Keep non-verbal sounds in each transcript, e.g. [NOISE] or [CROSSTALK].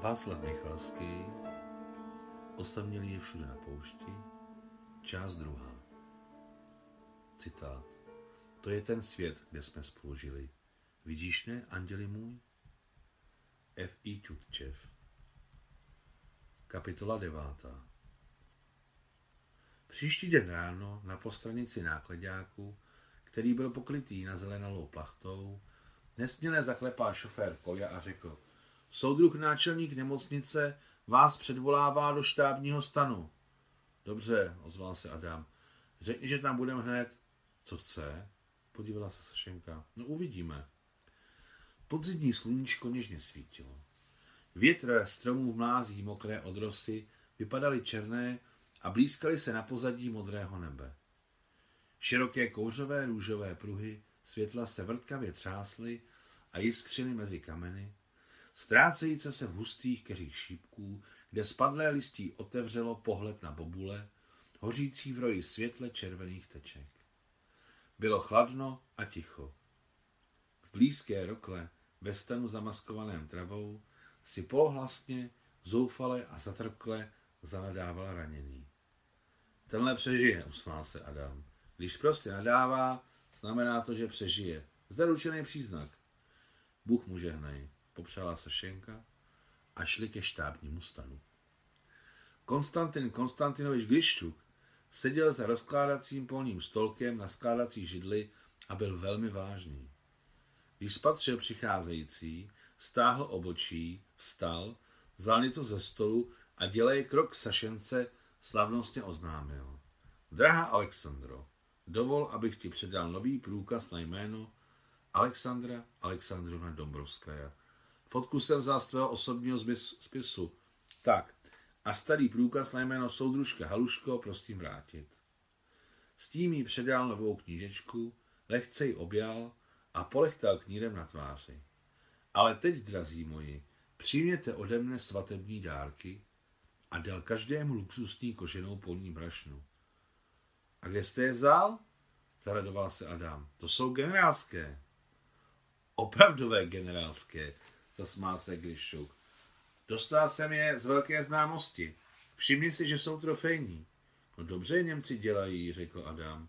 Václav Michalský Osamělý je všude na poušti Část druhá Citát To je ten svět, kde jsme spolu žili. Vidíš mě, anděli můj? F. I. Tutčev Kapitola devátá Příští den ráno na postranici nákladňáku, který byl pokrytý na zelenalou plachtou, nesměle zaklepal šofér koja a řekl – Soudruh náčelník nemocnice vás předvolává do štábního stanu. Dobře, ozval se Adam. Řekni, že tam budeme hned. Co chce? Podívala se Sašenka. No uvidíme. Podzimní sluníčko něžně svítilo. Větr stromů v mlází mokré odrosy vypadaly černé a blízkaly se na pozadí modrého nebe. Široké kouřové růžové pruhy světla se vrtkavě třásly a jiskřiny mezi kameny, ztrácejíce se v hustých keřích šípků, kde spadlé listí otevřelo pohled na bobule, hořící v roji světle červených teček. Bylo chladno a ticho. V blízké rokle, ve stanu zamaskovaném travou, si polohlasně, zoufale a zatrpkle zanadával raněný. Tenhle přežije, usmál se Adam. Když prostě nadává, znamená to, že přežije. Zaručený příznak. Bůh mu žehnej popřála Sašenka a šli ke štábnímu stanu. Konstantin Konstantinovič Griščuk seděl za rozkládacím polním stolkem na skládací židli a byl velmi vážný. Když spatřil přicházející, stáhl obočí, vstal, vzal něco ze stolu a dělej krok k Sašence slavnostně oznámil. Drahá Alexandro, dovol, abych ti předal nový průkaz na jméno Alexandra Alexandrovna Dombrovskaja, Fotku jsem vzal z tvého osobního spisu. Tak, a starý průkaz na jméno soudružka Haluško prosím vrátit. S tím jí předal novou knížečku, lehce ji objal a polechtal knírem na tváři. Ale teď, drazí moji, přijměte ode mne svatební dárky a dal každému luxusní koženou polní brašnu. A kde jste je vzal? Zaradoval se Adam. To jsou generálské. Opravdové generálské, zasmál se Grišuk. Dostal jsem je z velké známosti. Všimni si, že jsou trofejní. No dobře Němci dělají, řekl Adam.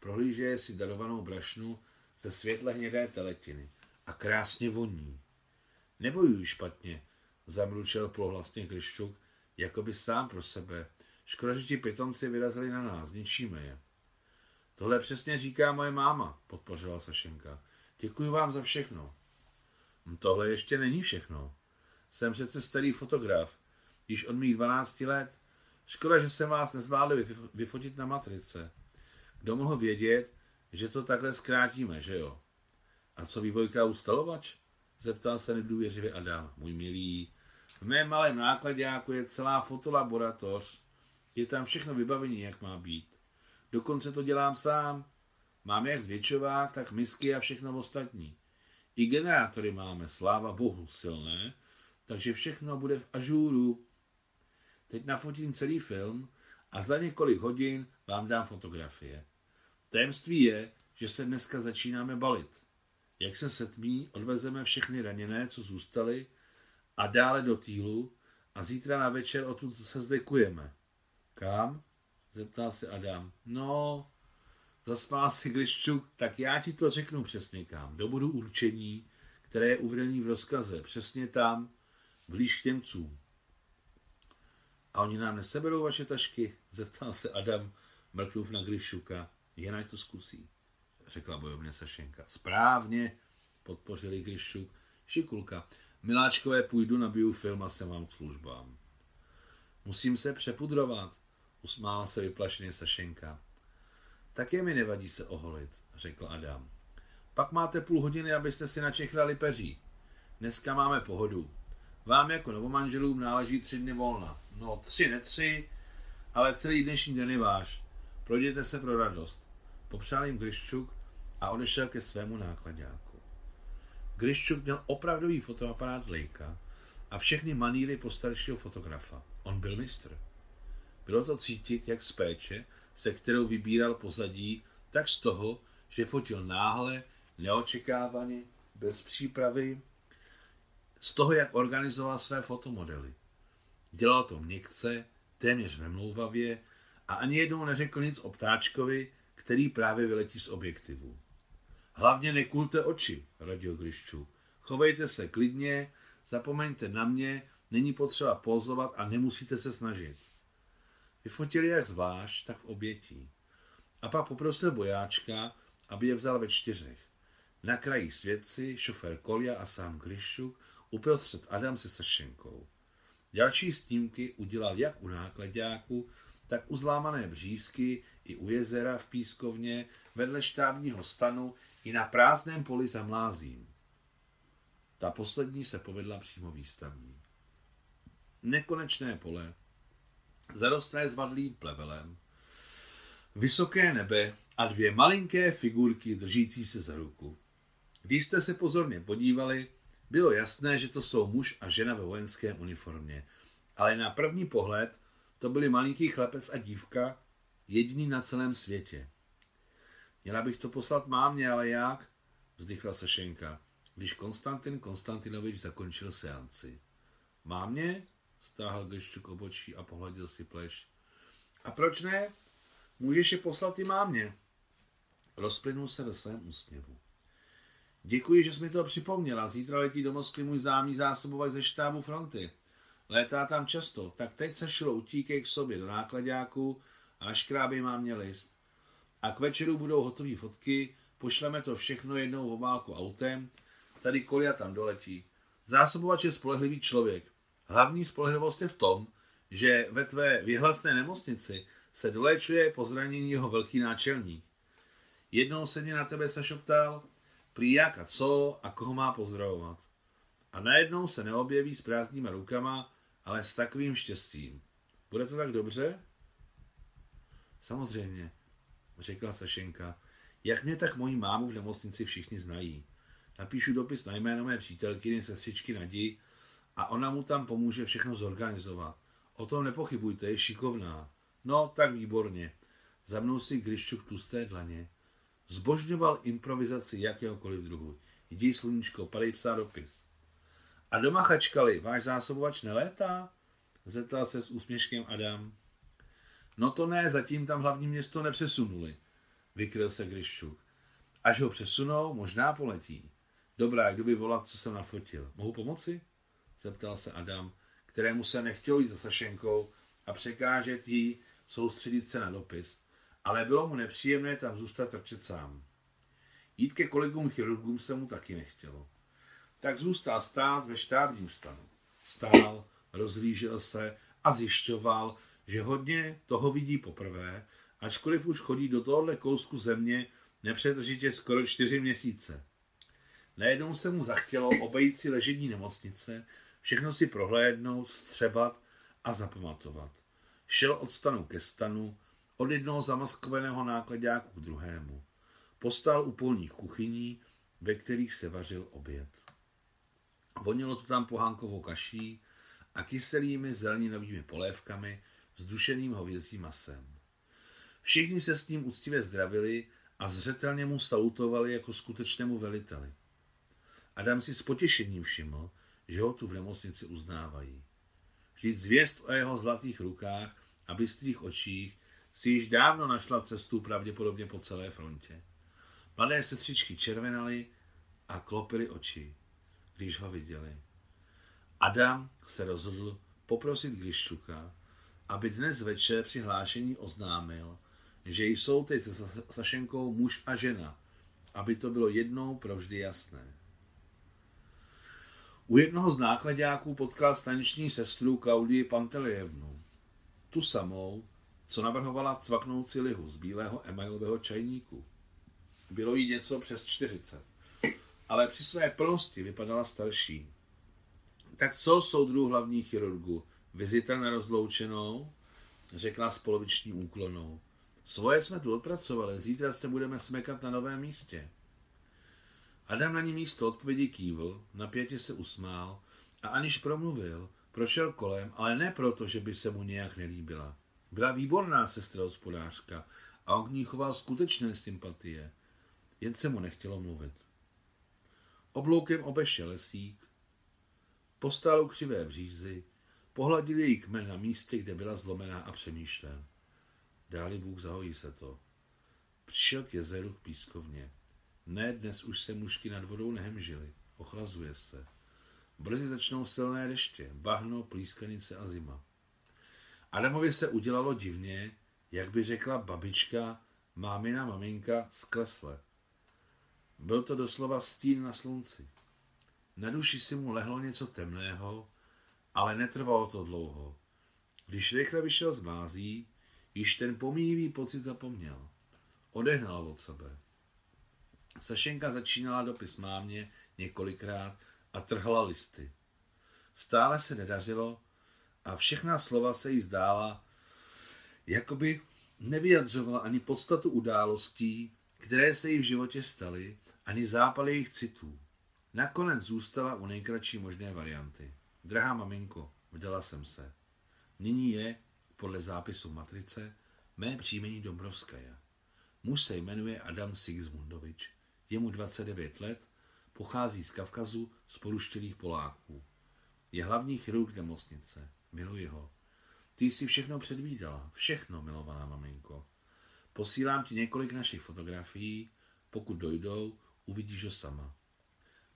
Prohlíže si darovanou brašnu ze světle hnědé teletiny. A krásně voní. Nebojují špatně, zamručel pohlasně Kriščuk, jako by sám pro sebe. Škoda, že ti pitomci vyrazili na nás, ničíme je. Tohle přesně říká moje máma, podpořila Sašenka. Děkuji vám za všechno. Hm, tohle ještě není všechno. Jsem přece starý fotograf, již od mých 12 let. Škoda, že jsem vás nezvládl vyfotit na matrice. Kdo mohl vědět, že to takhle zkrátíme, že jo? A co vývojka ustalovač? Zeptal se nedůvěřivě Adam. Můj milý, v mém malém nákladě jako je celá fotolaboratoř. Je tam všechno vybavení, jak má být. Dokonce to dělám sám. Mám jak zvětšovák, tak misky a všechno ostatní. I generátory máme, sláva bohu, silné, takže všechno bude v ažůru. Teď nafotím celý film a za několik hodin vám dám fotografie. Tajemství je, že se dneska začínáme balit. Jak se setmí, odvezeme všechny raněné, co zůstaly, a dále do týlu a zítra na večer odtud se zdekujeme. Kam? Zeptal se Adam. No, Zasmál si Griščuk, tak já ti to řeknu přesně kam. Do bodu určení, které je uvedený v rozkaze. Přesně tam, blíž k Němcům. A oni nám neseberou vaše tašky? [LAUGHS] Zeptal se Adam, mrknув na Grišuka. Jen to zkusí, řekla bojovně Sašenka. Správně, podpořili Grišuk. Šikulka, miláčkové, půjdu, nabiju film a jsem vám k službám. Musím se přepudrovat, usmála se vyplašeně Sašenka. Také mi nevadí se oholit, řekl Adam. Pak máte půl hodiny, abyste si načechrali peří. Dneska máme pohodu. Vám jako novomanželům náleží tři dny volna. No, tři, ne tři, ale celý dnešní den je váš. Projděte se pro radost. Popřál jim Griščuk a odešel ke svému nákladňáku. Griščuk měl opravdový fotoaparát Leica a všechny maníry postaršího fotografa. On byl mistr. Bylo to cítit, jak z péče, se kterou vybíral pozadí, tak z toho, že fotil náhle, neočekávaně, bez přípravy, z toho, jak organizoval své fotomodely. Dělal to měkce, téměř nemlouvavě a ani jednou neřekl nic o ptáčkovi, který právě vyletí z objektivu. Hlavně nekulte oči, radil Gryščuk. Chovejte se klidně, zapomeňte na mě, není potřeba pozovat a nemusíte se snažit. Vyfotili jak zvlášť, tak v obětí. A pak poprosil bojáčka, aby je vzal ve čtyřech. Na kraji svědci, šofér Kolja a sám Gryšuk, uprostřed Adam se Sašenkou. Další snímky udělal jak u nákladňáku, tak u zlámané břízky i u jezera v Pískovně, vedle štábního stanu i na prázdném poli za mlázím. Ta poslední se povedla přímo výstavní. Nekonečné pole, zarostlé zvadlým plevelem, vysoké nebe a dvě malinké figurky držící se za ruku. Když jste se pozorně podívali, bylo jasné, že to jsou muž a žena ve vojenské uniformě, ale na první pohled to byli malinký chlapec a dívka, jediný na celém světě. Měla bych to poslat mámě, ale jak? Vzdychla Sašenka, když Konstantin Konstantinovič zakončil seanci. Mámě? Stáhl Grščuk obočí a pohladil si pleš. A proč ne? Můžeš je poslat i mámě. Rozplynul se ve svém úsměvu. Děkuji, že jsi mi to připomněla. Zítra letí do Moskvy můj známý zásobovat ze štábu fronty. Létá tam často, tak teď se šlo utíkej k sobě do nákladňáku a naškrábej mámě list. A k večeru budou hotové fotky, pošleme to všechno jednou v obálku autem, tady Kolia tam doletí. Zásobovač je spolehlivý člověk. Hlavní spolehlivost je v tom, že ve tvé vyhlasné nemocnici se doléčuje po zranění jeho velký náčelník. Jednou se mě na tebe sašoptal, prý jak a co a koho má pozdravovat. A najednou se neobjeví s prázdnýma rukama, ale s takovým štěstím. Bude to tak dobře? Samozřejmě, řekla Sašenka. Jak mě tak moji mámu v nemocnici všichni znají. Napíšu dopis na jméno mé přítelkyně sestřičky Nadi a ona mu tam pomůže všechno zorganizovat. O tom nepochybujte, je šikovná. No, tak výborně. Za mnou si Gryščuk tlusté dlaně. Zbožňoval improvizaci jakéhokoliv druhu. Jdi, sluníčko, padej psát dopis. A doma chačkali, váš zásobovač nelétá? Zeptal se s úsměškem Adam. No to ne, zatím tam hlavní město nepřesunuli, vykryl se Gryščuk. Až ho přesunou, možná poletí. Dobrá, jdu vyvolat, co jsem nafotil. Mohu pomoci? Zeptal se Adam, kterému se nechtělo jít za Sašenkou a překážet jí soustředit se na dopis, ale bylo mu nepříjemné tam zůstat trčet sám. Jít ke kolegům chirurgům se mu taky nechtělo. Tak zůstal stát ve štábním stanu. Stál, rozlížel se a zjišťoval, že hodně toho vidí poprvé, ačkoliv už chodí do tohohle kousku země nepřetržitě skoro čtyři měsíce. Najednou se mu zachtělo obejít si ležení nemocnice, všechno si prohlédnout, střebat a zapamatovat. Šel od stanu ke stanu, od jednoho zamaskovaného nákladňáku k druhému. Postal u polních kuchyní, ve kterých se vařil oběd. Vonilo to tam pohánkovou kaší a kyselými zeleninovými polévkami s dušeným hovězím masem. Všichni se s ním úctivě zdravili a zřetelně mu salutovali jako skutečnému veliteli. Adam si s potěšením všiml, že ho tu v nemocnici uznávají. Vždyť zvěst o jeho zlatých rukách a bystrých očích si již dávno našla cestu pravděpodobně po celé frontě. Mladé sestřičky červenaly a klopily oči, když ho viděli. Adam se rozhodl poprosit Gryščuka, aby dnes večer při hlášení oznámil, že jsou teď se Sašenkou muž a žena, aby to bylo jednou provždy jasné. U jednoho z nákladňáků potkal staniční sestru Klaudii Pantelievnu. Tu samou, co navrhovala cvaknout si lihu z bílého emailového čajníku. Bylo jí něco přes 40, ale při své plnosti vypadala starší. Tak co, soudru hlavní chirurgu, vizita na rozloučenou? Řekla s poloviční úklonou. Svoje jsme tu odpracovali, zítra se budeme smekat na novém místě. Adam na ní místo odpovědi kývl, napětě se usmál a aniž promluvil, prošel kolem, ale ne proto, že by se mu nějak nelíbila. Byla výborná sestra hospodářka a on k ní choval skutečné sympatie. Jen se mu nechtělo mluvit. Obloukem obešel lesík, Postál u křivé břízy, pohladil její kmen na místě, kde byla zlomená a přemýšlel. Dáli Bůh zahojí se to. Přišel k jezeru k pískovně. Ne, dnes už se mužky nad vodou nehemžily. Ochlazuje se. Brzy začnou silné deště, bahno, plískanice a zima. Adamovi se udělalo divně, jak by řekla babička, mámina maminka sklesle. Byl to doslova stín na slunci. Na duši si mu lehlo něco temného, ale netrvalo to dlouho. Když rychle vyšel z mází, již ten pomíjivý pocit zapomněl. Odehnal od sebe. Sašenka začínala dopis mámě několikrát a trhala listy. Stále se nedařilo a všechna slova se jí zdála, jakoby nevyjadřovala ani podstatu událostí, které se jí v životě staly, ani zápal jejich citů. Nakonec zůstala u nejkratší možné varianty. Drahá maminko, vdala jsem se. Nyní je, podle zápisu matrice, mé příjmení Dombrovskaja. Muž se jmenuje Adam Sigismundovič. Je mu 29 let, pochází z Kavkazu z poruštělých Poláků. Je hlavní chirurg nemocnice. Miluji ho. Ty jsi všechno předvídala. Všechno, milovaná maminko. Posílám ti několik našich fotografií. Pokud dojdou, uvidíš ho sama.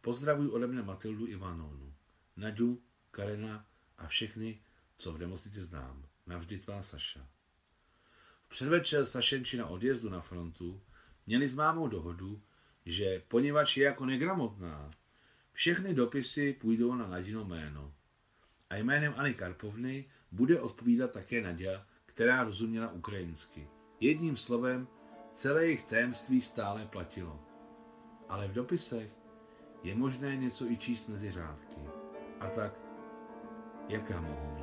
Pozdravuj ode mne Matildu Ivanovnu, Naďu, Karena a všechny, co v nemocnici znám. Navždy tvá Saša. V předvečer Sašenči na odjezdu na frontu měli s mámou dohodu, že poněvadž je jako negramotná, všechny dopisy půjdou na Nadino jméno. A jménemAny Karpovny bude odpovídat také Nadia, která rozuměla ukrajinsky. Jedním slovem, celé jejich tajemství stále platilo. Ale v dopisech je možné něco i číst mezi řádky. A tak, jaká mohou